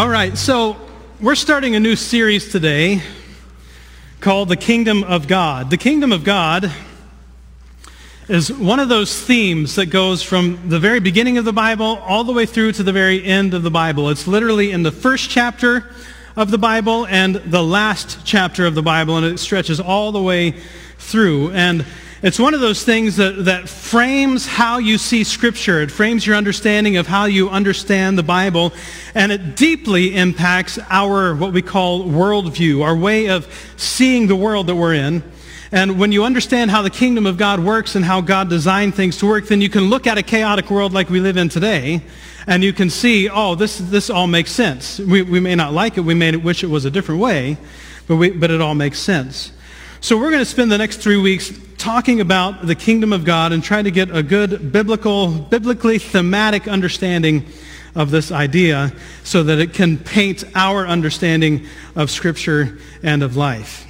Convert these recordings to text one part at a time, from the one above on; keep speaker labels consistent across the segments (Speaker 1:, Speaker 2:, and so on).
Speaker 1: All right, so we're starting a new series today called The Kingdom of God. The Kingdom of God is one of those themes that goes from the very beginning of the Bible all the way through to the very end of the Bible. It's literally in the first chapter of the Bible and the last chapter of the Bible, and it stretches all the way through. And it's one of those things that, that frames how you see Scripture. It frames your understanding of how you understand the Bible, and it deeply impacts our, what we call worldview, our way of seeing the world that we're in. And when you understand how the kingdom of God works and how God designed things to work, then you can look at a chaotic world like we live in today, and you can see, oh, this, this all makes sense. We, we may not like it. We may wish it was a different way, but, we, but it all makes sense. So we're going to spend the next three weeks talking about the kingdom of God and trying to get a good biblical, biblically thematic understanding of this idea so that it can paint our understanding of Scripture and of life.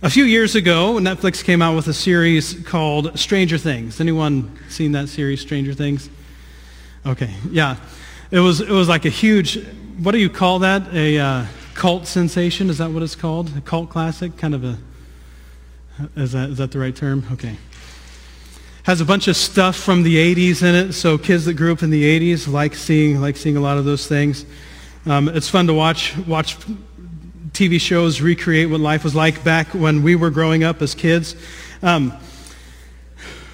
Speaker 1: A few years ago, Netflix came out with a series called Stranger Things. Anyone seen that series, Stranger Things? Okay, yeah. It was, it was like a huge, what do you call that? A uh, cult sensation? Is that what it's called? A cult classic? Kind of a is that, is that the right term? Okay. Has a bunch of stuff from the 80s in it, so kids that grew up in the 80s like seeing, like seeing a lot of those things. Um, it's fun to watch, watch TV shows recreate what life was like back when we were growing up as kids. Um,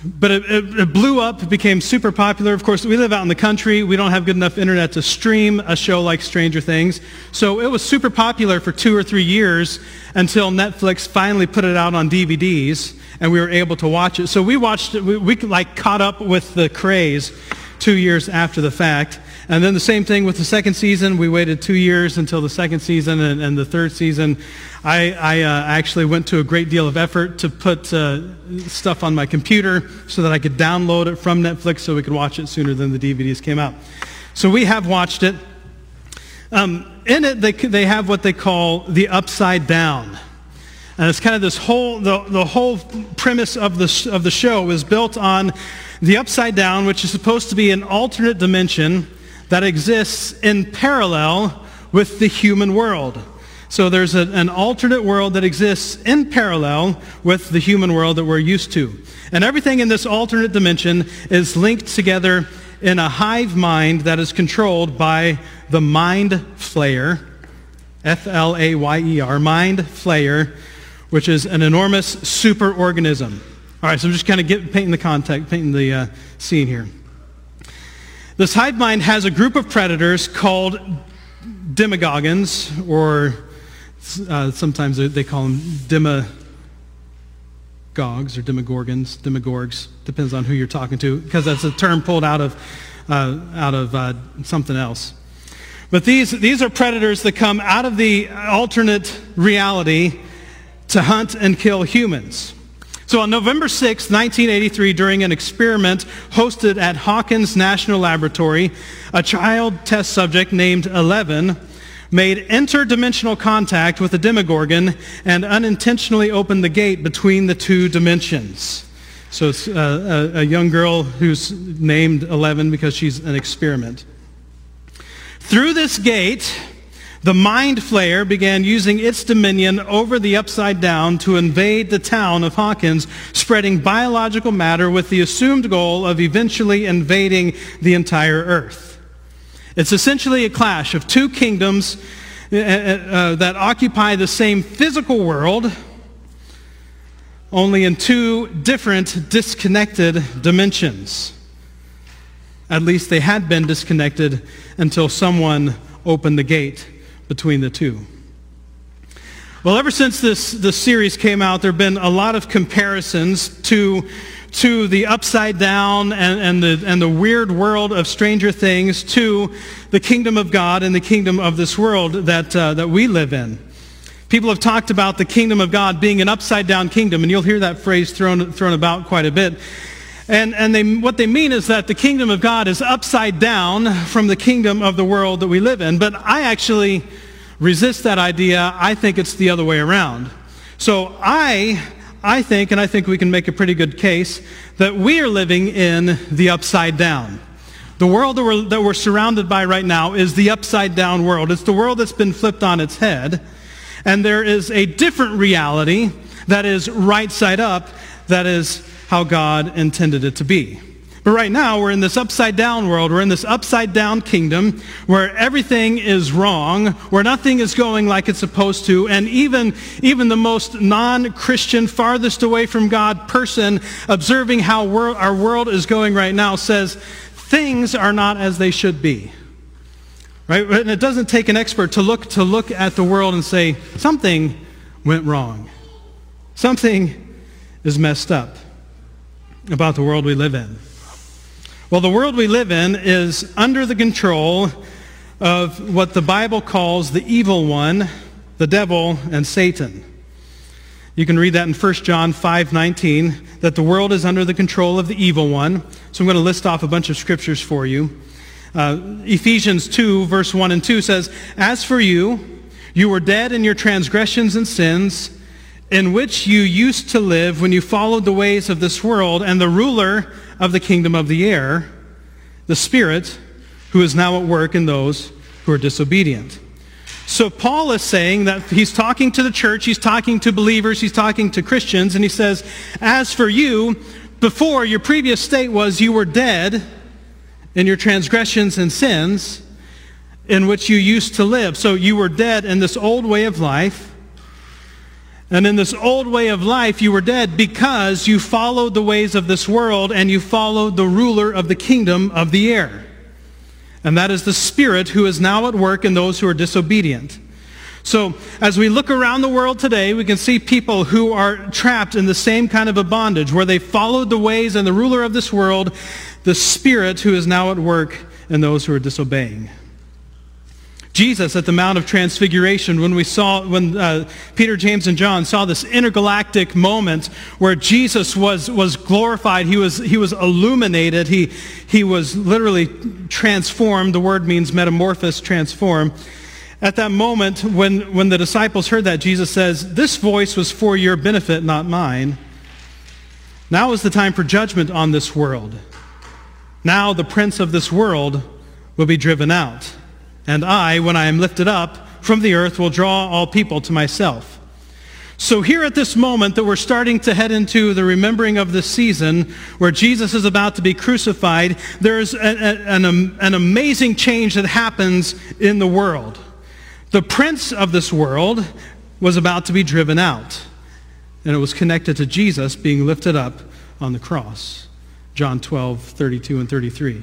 Speaker 1: but it, it, it, blew up, it became super popular. Of course, we live out in the country. We don't have good enough internet to stream a show like Stranger Things. So it was super popular for two or three years until Netflix finally put it out on DVDs and we were able to watch it. So we watched it, we, we like caught up with the craze two years after the fact. And then the same thing with the second season. We waited two years until the second season and, and the third season. I, I uh, actually went to a great deal of effort to put uh, stuff on my computer so that I could download it from Netflix so we could watch it sooner than the DVDs came out. So we have watched it. Um, in it, they, they have what they call the upside down. And it's kind of this whole, the, the whole premise of the, of the show is built on the upside down, which is supposed to be an alternate dimension that exists in parallel with the human world. So there's a, an alternate world that exists in parallel with the human world that we're used to. And everything in this alternate dimension is linked together in a hive mind that is controlled by the mind flayer, F-L-A-Y-E-R, mind flayer, which is an enormous superorganism. All right, so I'm just kind of get, painting the context, painting the uh, scene here. This hive mind has a group of predators called demogorgons, or uh, sometimes they call them demagogs or demogorgons, demogorgs, depends on who you're talking to, because that's a term pulled out of, uh, out of uh, something else. But these, these are predators that come out of the alternate reality to hunt and kill humans. So on November 6, 1983, during an experiment hosted at Hawkins National Laboratory, a child test subject named Eleven made interdimensional contact with a demogorgon and unintentionally opened the gate between the two dimensions. So it's uh, a, a young girl who's named Eleven because she's an experiment. Through this gate, the Mind Flayer began using its dominion over the upside down to invade the town of Hawkins, spreading biological matter with the assumed goal of eventually invading the entire earth. It's essentially a clash of two kingdoms uh, uh, that occupy the same physical world, only in two different disconnected dimensions. At least they had been disconnected until someone opened the gate between the two. Well, ever since this, this series came out, there have been a lot of comparisons to, to the upside down and, and, the, and the weird world of Stranger Things to the kingdom of God and the kingdom of this world that, uh, that we live in. People have talked about the kingdom of God being an upside down kingdom, and you'll hear that phrase thrown, thrown about quite a bit. And, and they, what they mean is that the kingdom of God is upside down from the kingdom of the world that we live in. But I actually resist that idea. I think it's the other way around. So I, I think, and I think we can make a pretty good case, that we are living in the upside down. The world that we're, that we're surrounded by right now is the upside down world. It's the world that's been flipped on its head. And there is a different reality that is right side up, that is how God intended it to be. But right now, we're in this upside down world. We're in this upside down kingdom where everything is wrong, where nothing is going like it's supposed to. And even, even the most non-Christian, farthest away from God person observing how our world is going right now says things are not as they should be. Right? And it doesn't take an expert to look, to look at the world and say, something went wrong. Something is messed up about the world we live in. Well, the world we live in is under the control of what the Bible calls the evil one, the devil, and Satan. You can read that in 1 John 5:19 that the world is under the control of the evil one. So I'm going to list off a bunch of scriptures for you. Uh, Ephesians 2 verse 1 and 2 says, "As for you, you were dead in your transgressions and sins, in which you used to live when you followed the ways of this world and the ruler of the kingdom of the air, the Spirit, who is now at work in those who are disobedient. So Paul is saying that he's talking to the church, he's talking to believers, he's talking to Christians, and he says, as for you, before your previous state was you were dead in your transgressions and sins in which you used to live. So you were dead in this old way of life. And in this old way of life, you were dead because you followed the ways of this world and you followed the ruler of the kingdom of the air. And that is the Spirit who is now at work in those who are disobedient. So as we look around the world today, we can see people who are trapped in the same kind of a bondage where they followed the ways and the ruler of this world, the Spirit who is now at work in those who are disobeying. Jesus at the Mount of Transfiguration, when we saw, when uh, Peter, James, and John saw this intergalactic moment where Jesus was, was glorified, he was, he was illuminated, he, he was literally transformed. The word means metamorphosis, transform. At that moment, when, when the disciples heard that, Jesus says, this voice was for your benefit, not mine. Now is the time for judgment on this world. Now the prince of this world will be driven out. And I, when I am lifted up from the earth, will draw all people to myself. So here at this moment that we're starting to head into the remembering of the season where Jesus is about to be crucified, there's a, a, an, an amazing change that happens in the world. The prince of this world was about to be driven out, and it was connected to Jesus being lifted up on the cross. John 12, 32 and 33.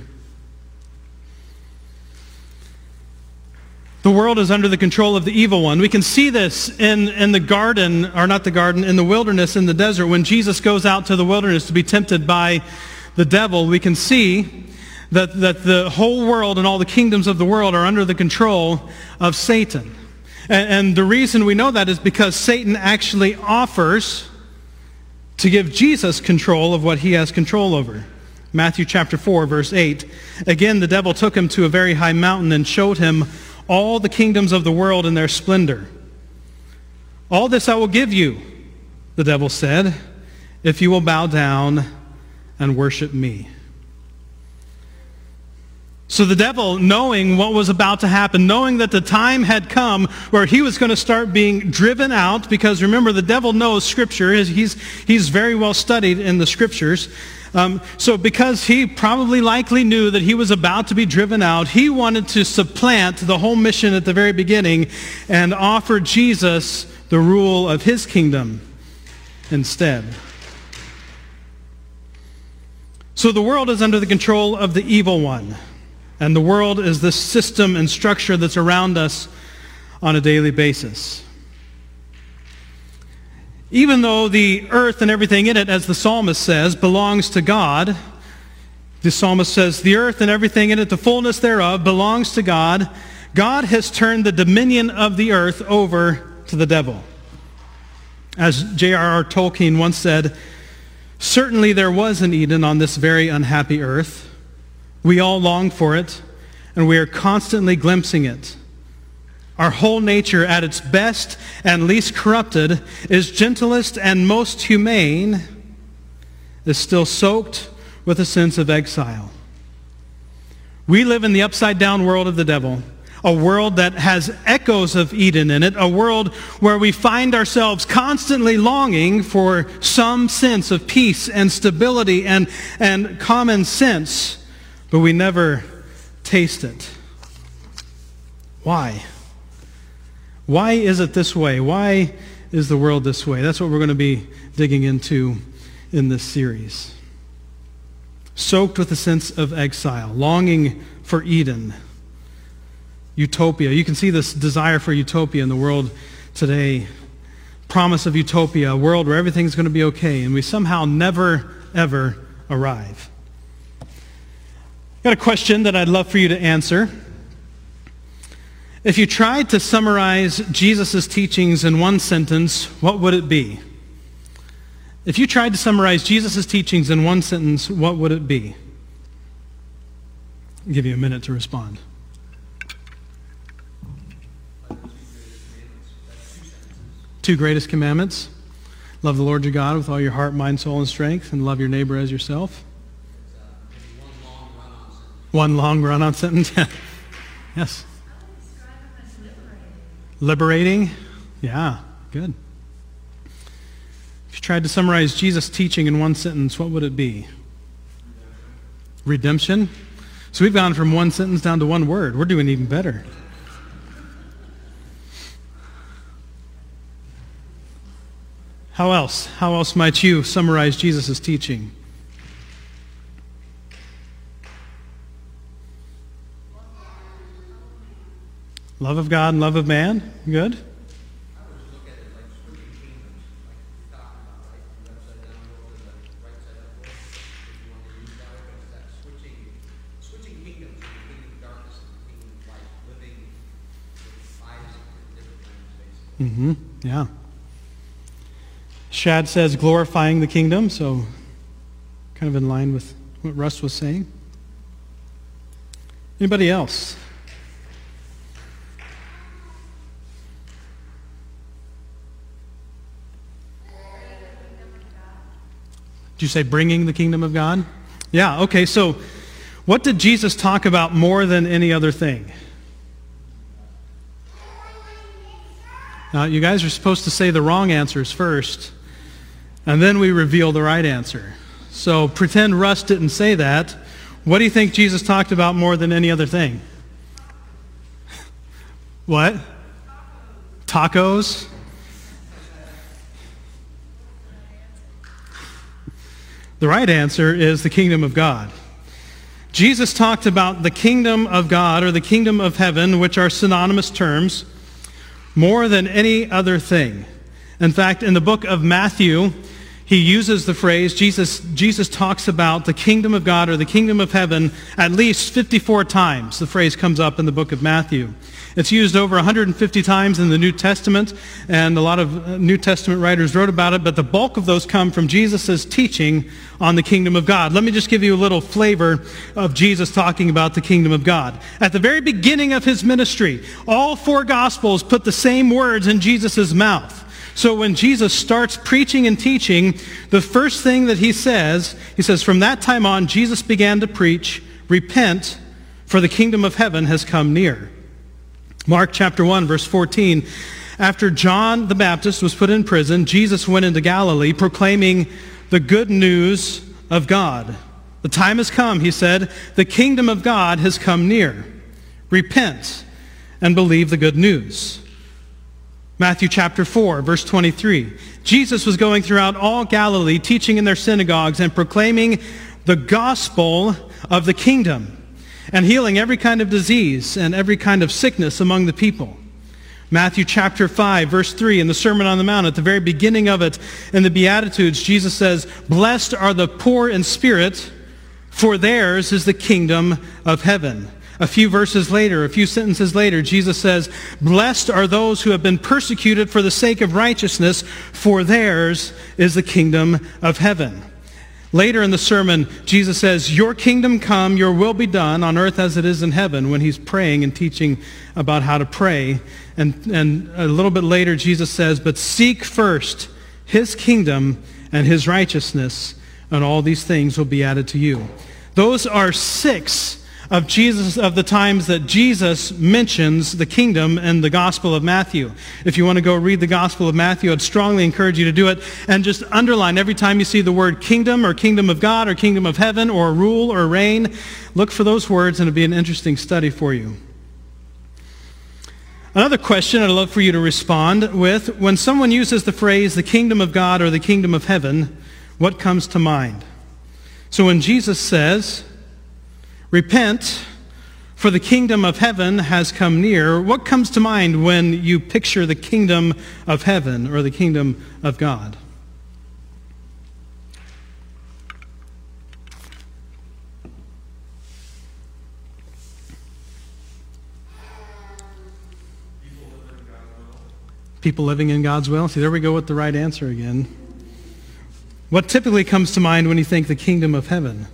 Speaker 1: The world is under the control of the evil one. We can see this in, in the garden, or not the garden, in the wilderness, in the desert. When Jesus goes out to the wilderness to be tempted by the devil, we can see that, that the whole world and all the kingdoms of the world are under the control of Satan. And, and the reason we know that is because Satan actually offers to give Jesus control of what he has control over. Matthew chapter 4, verse 8. Again, the devil took him to a very high mountain and showed him all the kingdoms of the world in their splendor. All this I will give you, the devil said, if you will bow down and worship me. So the devil, knowing what was about to happen, knowing that the time had come where he was going to start being driven out, because remember, the devil knows Scripture. He's, he's very well studied in the Scriptures. Um, so because he probably likely knew that he was about to be driven out, he wanted to supplant the whole mission at the very beginning and offer Jesus the rule of his kingdom instead. So the world is under the control of the evil one. And the world is the system and structure that's around us on a daily basis. Even though the earth and everything in it, as the psalmist says, belongs to God, the psalmist says, the earth and everything in it, the fullness thereof, belongs to God. God has turned the dominion of the earth over to the devil. As J.R.R. Tolkien once said, certainly there was an Eden on this very unhappy earth. We all long for it, and we are constantly glimpsing it. Our whole nature at its best and least corrupted is gentlest and most humane, is still soaked with a sense of exile. We live in the upside down world of the devil, a world that has echoes of Eden in it, a world where we find ourselves constantly longing for some sense of peace and stability and, and common sense, but we never taste it. Why? Why is it this way? Why is the world this way? That's what we're going to be digging into in this series. Soaked with a sense of exile, longing for Eden, utopia. You can see this desire for utopia in the world today. Promise of utopia, a world where everything's going to be okay, and we somehow never, ever arrive. Got a question that I'd love for you to answer. If you tried to summarize Jesus' teachings in one sentence, what would it be? If you tried to summarize Jesus' teachings in one sentence, what would it be? I'll give you a minute to respond. Two greatest commandments. Love the Lord your God with all your heart, mind, soul, and strength, and love your neighbor as yourself. One long run-on sentence. yes. Liberating? Yeah, good. If you tried to summarize Jesus' teaching in one sentence, what would it be? Redemption. So we've gone from one sentence down to one word. We're doing even better. How else? How else might you summarize Jesus' teaching? Love of God and love of man. Good. Mm-hmm. Yeah. Shad says glorifying the kingdom, so kind of in line with what Russ was saying. Anybody else? You say bringing the kingdom of God? Yeah, okay, so what did Jesus talk about more than any other thing? Now, you guys are supposed to say the wrong answers first, and then we reveal the right answer. So pretend Russ didn't say that. What do you think Jesus talked about more than any other thing? what? Tacos? The right answer is the kingdom of God. Jesus talked about the kingdom of God or the kingdom of heaven, which are synonymous terms more than any other thing. In fact, in the book of Matthew, he uses the phrase, Jesus, Jesus talks about the kingdom of God or the kingdom of heaven at least 54 times. The phrase comes up in the book of Matthew. It's used over 150 times in the New Testament, and a lot of uh, New Testament writers wrote about it, but the bulk of those come from Jesus' teaching on the kingdom of God. Let me just give you a little flavor of Jesus talking about the kingdom of God. At the very beginning of his ministry, all four Gospels put the same words in Jesus' mouth. So when Jesus starts preaching and teaching, the first thing that he says, he says, from that time on, Jesus began to preach, repent, for the kingdom of heaven has come near. Mark chapter 1, verse 14. After John the Baptist was put in prison, Jesus went into Galilee proclaiming the good news of God. The time has come, he said. The kingdom of God has come near. Repent and believe the good news. Matthew chapter 4, verse 23. Jesus was going throughout all Galilee, teaching in their synagogues and proclaiming the gospel of the kingdom and healing every kind of disease and every kind of sickness among the people. Matthew chapter 5, verse 3, in the Sermon on the Mount, at the very beginning of it, in the Beatitudes, Jesus says, Blessed are the poor in spirit, for theirs is the kingdom of heaven. A few verses later, a few sentences later, Jesus says, Blessed are those who have been persecuted for the sake of righteousness, for theirs is the kingdom of heaven. Later in the sermon, Jesus says, Your kingdom come, your will be done on earth as it is in heaven, when he's praying and teaching about how to pray. And, and a little bit later, Jesus says, But seek first his kingdom and his righteousness, and all these things will be added to you. Those are six of Jesus of the times that Jesus mentions the kingdom in the Gospel of Matthew. If you want to go read the Gospel of Matthew, I'd strongly encourage you to do it and just underline every time you see the word kingdom or kingdom of God or kingdom of heaven or rule or reign, look for those words and it'll be an interesting study for you. Another question I'd love for you to respond with, when someone uses the phrase the kingdom of God or the kingdom of heaven, what comes to mind? So when Jesus says, repent, for the kingdom of heaven has come near, what comes to mind when you picture the kingdom of heaven or the kingdom of God? people living in God's will. See, there we go with the right answer again. What typically comes to mind when you think the kingdom of heaven?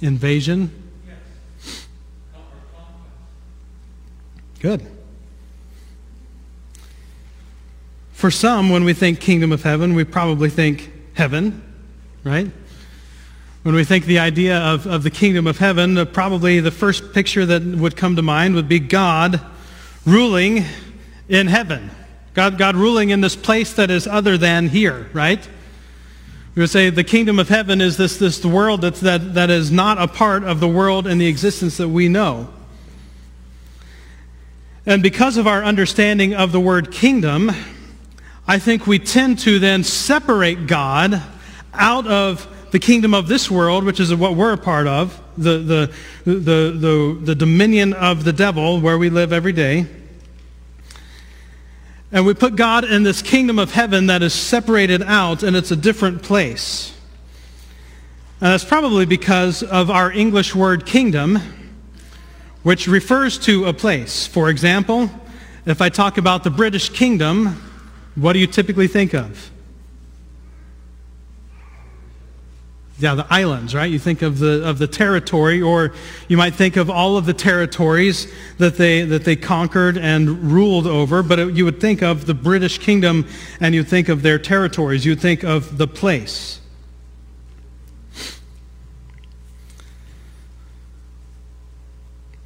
Speaker 1: Invasion? Yes. Good. For some, when we think kingdom of heaven, we probably think heaven, right? When we think the idea of, of the kingdom of heaven, uh, probably the first picture that would come to mind would be God ruling in heaven. God, God ruling in this place that is other than here, right? We would say the kingdom of heaven is this, this world that's, that, that is not a part of the world and the existence that we know. And because of our understanding of the word kingdom, I think we tend to then separate God out of the kingdom of this world, which is what we're a part of, the, the, the, the, the dominion of the devil where we live every day. And we put God in this kingdom of heaven that is separated out and it's a different place. And that's probably because of our English word kingdom, which refers to a place. For example, if I talk about the British kingdom, what do you typically think of? Yeah, the islands, right? You think of the, of the territory, or you might think of all of the territories that they, that they conquered and ruled over, but it, you would think of the British kingdom and you'd think of their territories. You'd think of the place.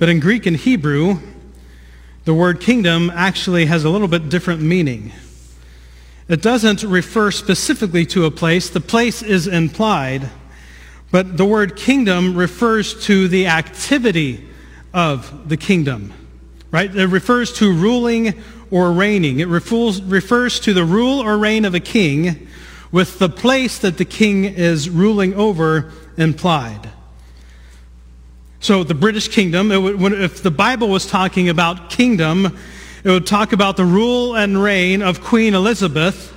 Speaker 1: But in Greek and Hebrew, the word kingdom actually has a little bit different meaning. It doesn't refer specifically to a place. The place is implied. But the word kingdom refers to the activity of the kingdom, right? It refers to ruling or reigning. It refers, refers to the rule or reign of a king with the place that the king is ruling over implied. So the British kingdom, would, if the Bible was talking about kingdom, it would talk about the rule and reign of Queen Elizabeth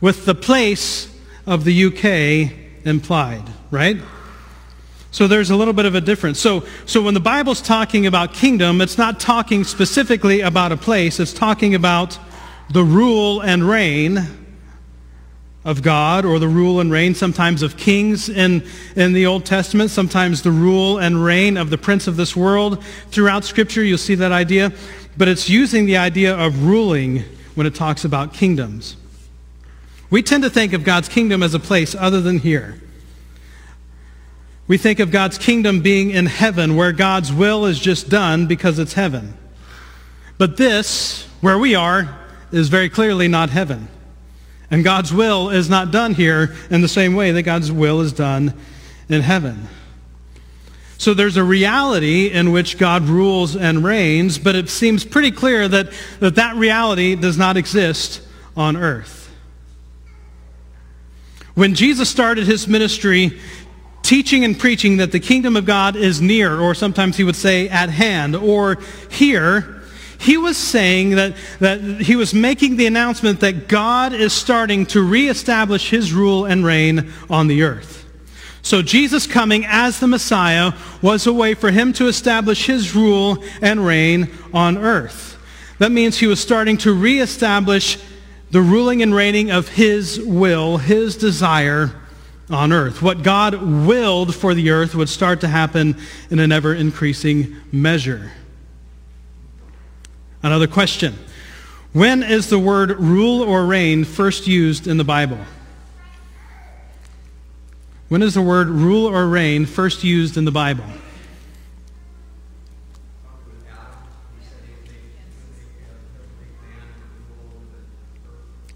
Speaker 1: with the place of the UK implied, right? So there's a little bit of a difference. So, so when the Bible's talking about kingdom, it's not talking specifically about a place. It's talking about the rule and reign of God or the rule and reign sometimes of kings in, in the Old Testament, sometimes the rule and reign of the prince of this world. Throughout Scripture, you'll see that idea. But it's using the idea of ruling when it talks about kingdoms. We tend to think of God's kingdom as a place other than here. We think of God's kingdom being in heaven, where God's will is just done because it's heaven. But this, where we are, is very clearly not heaven. And God's will is not done here in the same way that God's will is done in heaven. So there's a reality in which God rules and reigns, but it seems pretty clear that that, that reality does not exist on earth. When Jesus started his ministry, teaching and preaching that the kingdom of God is near, or sometimes he would say at hand, or here, he was saying that, that he was making the announcement that God is starting to reestablish his rule and reign on the earth. So Jesus coming as the Messiah was a way for him to establish his rule and reign on earth. That means he was starting to reestablish the ruling and reigning of his will, his desire on earth. What God willed for the earth would start to happen in an ever increasing measure. Another question. When is the word rule or reign first used in the Bible? When is the word rule or reign first used in the Bible?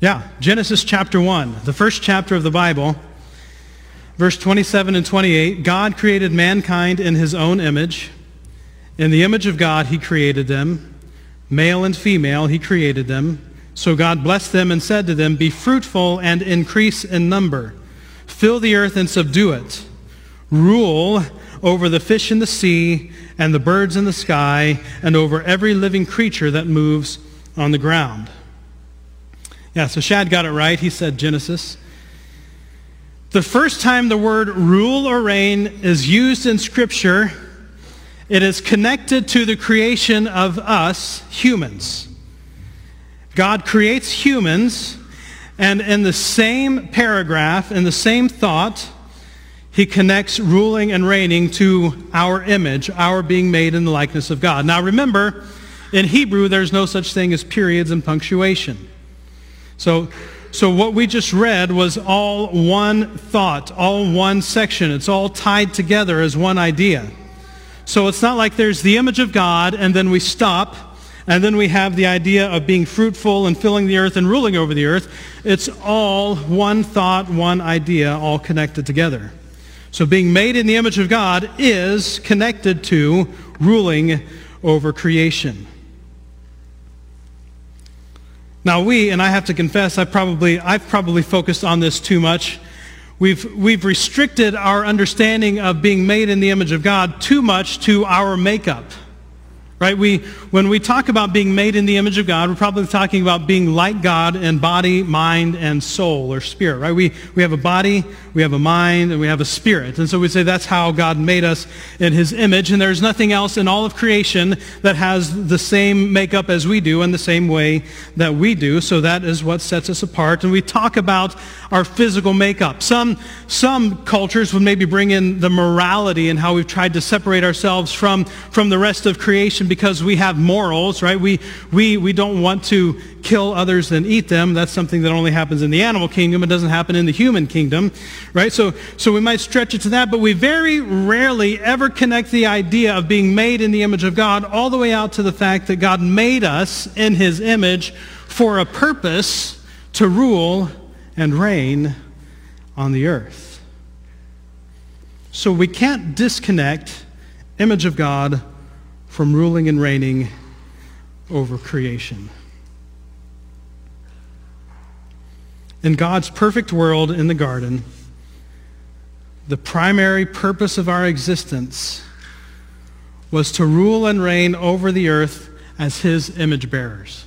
Speaker 1: Yeah, Genesis chapter 1, the first chapter of the Bible, verse 27 and 28. God created mankind in his own image. In the image of God, he created them. Male and female, he created them. So God blessed them and said to them, Be fruitful and increase in number. Fill the earth and subdue it. Rule over the fish in the sea and the birds in the sky and over every living creature that moves on the ground. Yeah, so Shad got it right. He said Genesis. The first time the word rule or reign is used in Scripture, it is connected to the creation of us, humans. God creates humans, and in the same paragraph, in the same thought, he connects ruling and reigning to our image, our being made in the likeness of God. Now remember, in Hebrew, there's no such thing as periods and punctuation. So, so what we just read was all one thought, all one section. It's all tied together as one idea. So it's not like there's the image of God and then we stop and then we have the idea of being fruitful and filling the earth and ruling over the earth. It's all one thought, one idea, all connected together. So being made in the image of God is connected to ruling over creation. Now we, and I have to confess, I probably, I've probably focused on this too much. We've, we've restricted our understanding of being made in the image of God too much to our makeup. Right? We, when we talk about being made in the image of God, we're probably talking about being like God in body, mind, and soul or spirit. Right? We, we have a body, we have a mind, and we have a spirit. And so we say that's how God made us in his image. And there's nothing else in all of creation that has the same makeup as we do and the same way that we do. So that is what sets us apart. And we talk about our physical makeup. Some, some cultures would maybe bring in the morality and how we've tried to separate ourselves from, from the rest of creation because we have morals, right? We, we, we don't want to kill others and eat them. That's something that only happens in the animal kingdom. It doesn't happen in the human kingdom, right? So, so we might stretch it to that, but we very rarely ever connect the idea of being made in the image of God all the way out to the fact that God made us in his image for a purpose to rule and reign on the earth. So we can't disconnect image of God from ruling and reigning over creation. In God's perfect world in the garden, the primary purpose of our existence was to rule and reign over the earth as his image bearers.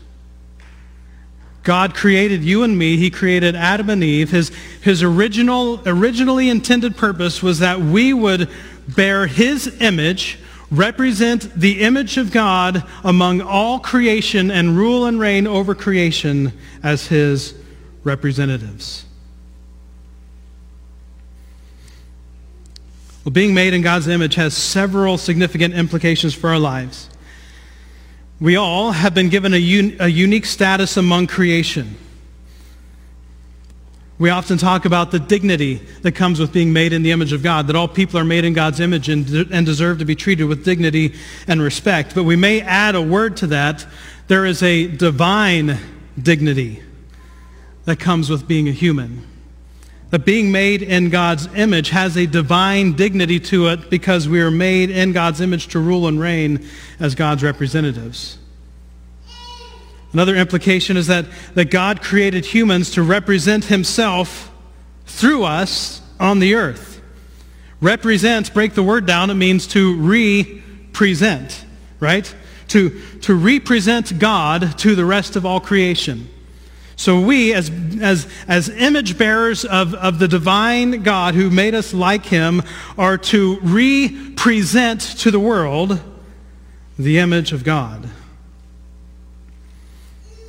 Speaker 1: God created you and me. He created Adam and Eve. His, his original, originally intended purpose was that we would bear his image represent the image of God among all creation and rule and reign over creation as his representatives. Well, being made in God's image has several significant implications for our lives. We all have been given a, un- a unique status among creation. We often talk about the dignity that comes with being made in the image of God, that all people are made in God's image and, and deserve to be treated with dignity and respect. But we may add a word to that. There is a divine dignity that comes with being a human. That being made in God's image has a divine dignity to it because we are made in God's image to rule and reign as God's representatives. Another implication is that, that God created humans to represent himself through us on the earth. Represent, break the word down, it means to re-present, right? To, to represent God to the rest of all creation. So we, as, as, as image bearers of, of the divine God who made us like him, are to represent to the world the image of God.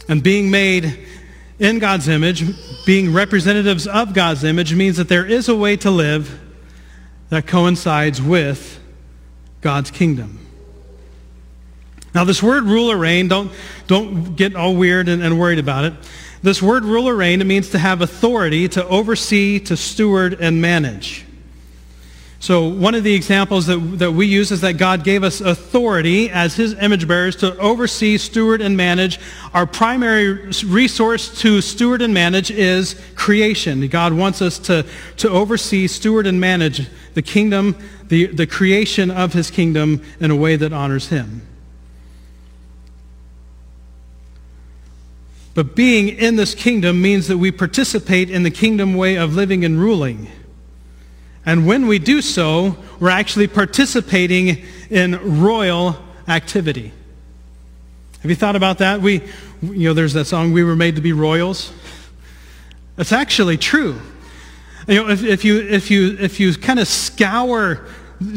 Speaker 1: And being made in God's image, being representatives of God's image, means that there is a way to live that coincides with God's kingdom. Now, this word rule or reign, don't, don't get all weird and, and worried about it. This word rule or reign, it means to have authority, to oversee, to steward, and manage. So one of the examples that, that we use is that God gave us authority as his image bearers to oversee, steward, and manage. Our primary resource to steward and manage is creation. God wants us to, to oversee, steward, and manage the kingdom, the, the creation of his kingdom in a way that honors him. But being in this kingdom means that we participate in the kingdom way of living and ruling. And when we do so, we're actually participating in royal activity. Have you thought about that? We, you know, there's that song, We Were Made to Be Royals. It's actually true. You know, if, if you, if you, if you kind of scour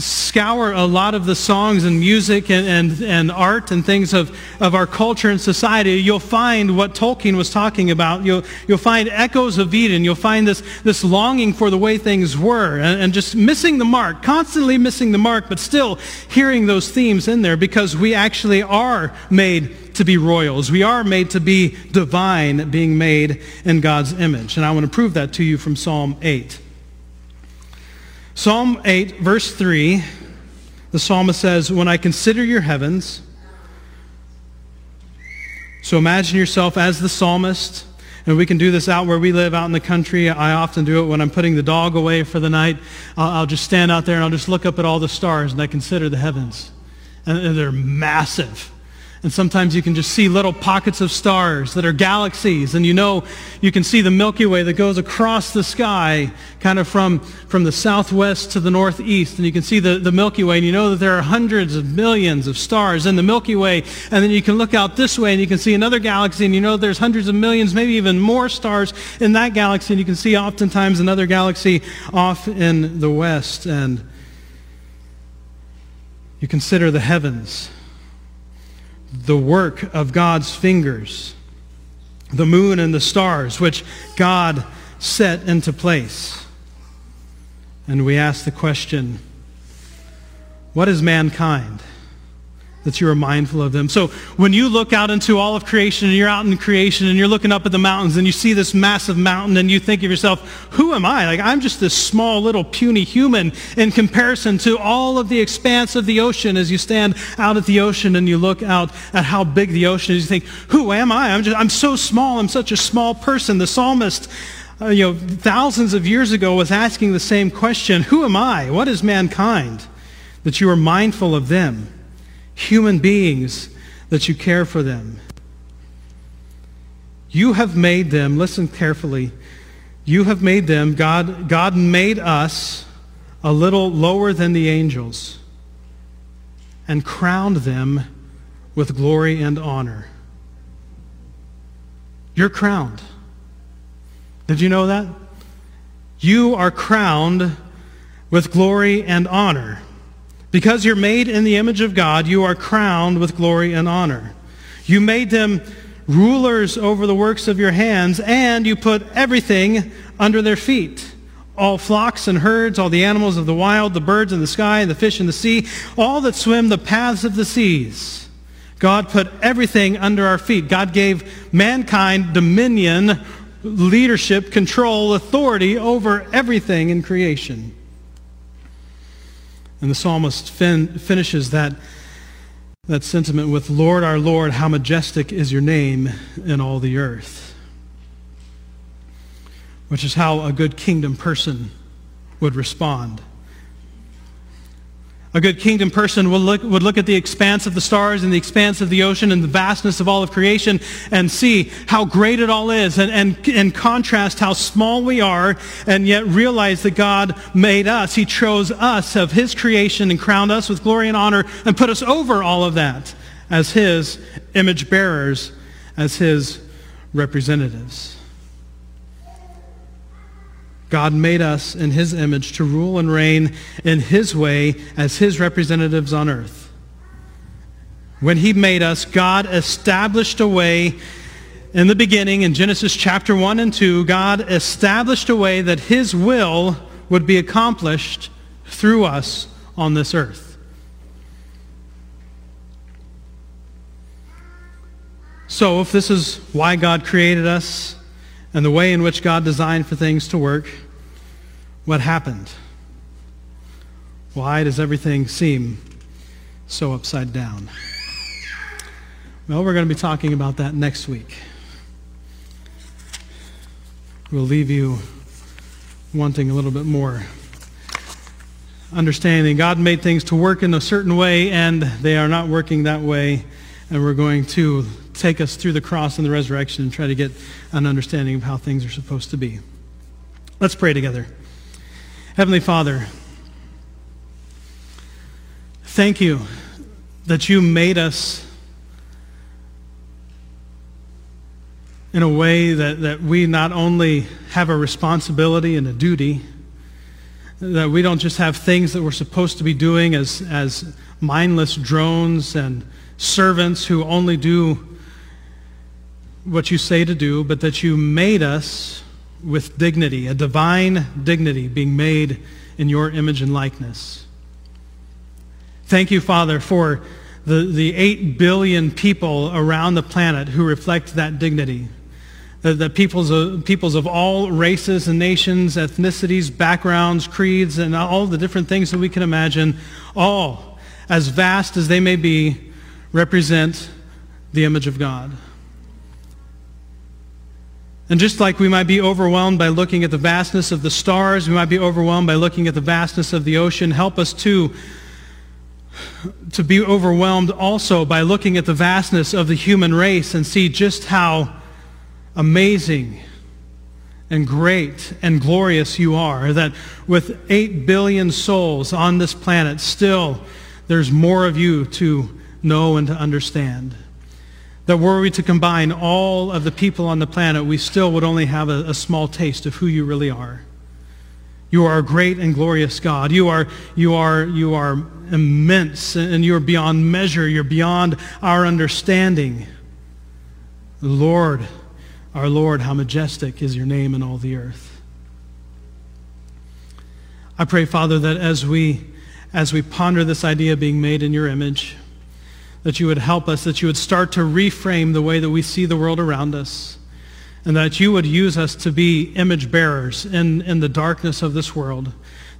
Speaker 1: scour a lot of the songs and music and, and, and art and things of, of our culture and society, you'll find what Tolkien was talking about. You'll, you'll find echoes of Eden. You'll find this, this longing for the way things were and, and just missing the mark, constantly missing the mark, but still hearing those themes in there because we actually are made to be royals. We are made to be divine, being made in God's image. And I want to prove that to you from Psalm 8. Psalm 8, verse 3, the psalmist says, When I consider your heavens, so imagine yourself as the psalmist, and we can do this out where we live, out in the country. I often do it when I'm putting the dog away for the night. I'll, I'll just stand out there and I'll just look up at all the stars and I consider the heavens. And they're massive. And sometimes you can just see little pockets of stars that are galaxies. And you know, you can see the Milky Way that goes across the sky, kind of from, from the southwest to the northeast. And you can see the, the Milky Way. And you know that there are hundreds of millions of stars in the Milky Way. And then you can look out this way and you can see another galaxy. And you know there's hundreds of millions, maybe even more stars in that galaxy. And you can see oftentimes another galaxy off in the west. And you consider the heavens the work of God's fingers, the moon and the stars, which God set into place. And we ask the question, what is mankind? That you are mindful of them. So when you look out into all of creation and you're out in creation and you're looking up at the mountains and you see this massive mountain and you think of yourself, who am I? Like I'm just this small little puny human in comparison to all of the expanse of the ocean as you stand out at the ocean and you look out at how big the ocean is. You think, who am I? I'm, just, I'm so small. I'm such a small person. The psalmist uh, you know, thousands of years ago was asking the same question, who am I? What is mankind? That you are mindful of them human beings that you care for them. You have made them, listen carefully, you have made them, God, God made us a little lower than the angels and crowned them with glory and honor. You're crowned. Did you know that? You are crowned with glory and honor. Because you're made in the image of God, you are crowned with glory and honor. You made them rulers over the works of your hands, and you put everything under their feet. All flocks and herds, all the animals of the wild, the birds in the sky, and the fish in the sea, all that swim the paths of the seas. God put everything under our feet. God gave mankind dominion, leadership, control, authority over everything in creation. And the psalmist fin- finishes that, that sentiment with, Lord, our Lord, how majestic is your name in all the earth. Which is how a good kingdom person would respond. A good kingdom person would look, would look at the expanse of the stars and the expanse of the ocean and the vastness of all of creation and see how great it all is and, and, and contrast how small we are and yet realize that God made us. He chose us of his creation and crowned us with glory and honor and put us over all of that as his image bearers, as his representatives. God made us in his image to rule and reign in his way as his representatives on earth. When he made us, God established a way in the beginning, in Genesis chapter 1 and 2, God established a way that his will would be accomplished through us on this earth. So if this is why God created us and the way in which God designed for things to work, what happened? Why does everything seem so upside down? Well, we're going to be talking about that next week. We'll leave you wanting a little bit more understanding. God made things to work in a certain way, and they are not working that way. And we're going to take us through the cross and the resurrection and try to get an understanding of how things are supposed to be. Let's pray together. Heavenly Father, thank you that you made us in a way that, that we not only have a responsibility and a duty, that we don't just have things that we're supposed to be doing as, as mindless drones and servants who only do what you say to do, but that you made us with dignity, a divine dignity being made in your image and likeness. Thank you, Father, for the, the 8 billion people around the planet who reflect that dignity. The, peoples, of, peoples of all races and nations, ethnicities, backgrounds, creeds, and all the different things that we can imagine, all, as vast as they may be, represent the image of God. And just like we might be overwhelmed by looking at the vastness of the stars, we might be overwhelmed by looking at the vastness of the ocean, help us too to be overwhelmed also by looking at the vastness of the human race and see just how amazing and great and glorious you are. That with 8 billion souls on this planet, still there's more of you to know and to understand that were we to combine all of the people on the planet, we still would only have a, a, small taste of who you really are. You are a great and glorious God. You are, you are, you are immense and you're beyond measure. You're beyond our understanding. Lord, our Lord, how majestic is your name in all the earth. I pray, Father, that as we, as we ponder this idea of being made in your image, that you would help us, that you would start to reframe the way that we see the world around us, and that you would use us to be image bearers in, in the darkness of this world,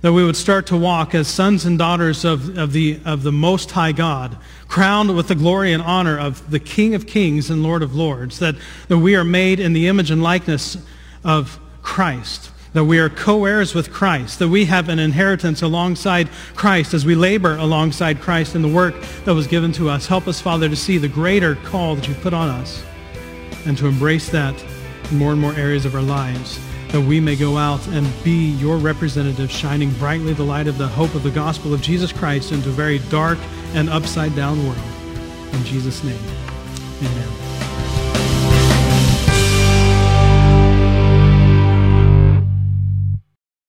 Speaker 1: that we would start to walk as sons and daughters of, of, the, of the Most High God, crowned with the glory and honor of the King of Kings and Lord of Lords, that, that we are made in the image and likeness of Christ that we are co-heirs with Christ, that we have an inheritance alongside Christ as we labor alongside Christ in the work that was given to us. Help us, Father, to see the greater call that you put on us and to embrace that in more and more areas of our lives, that we may go out and be your representative, shining brightly the light of the hope of the gospel of Jesus Christ into a very dark and upside down world. In Jesus' name, amen.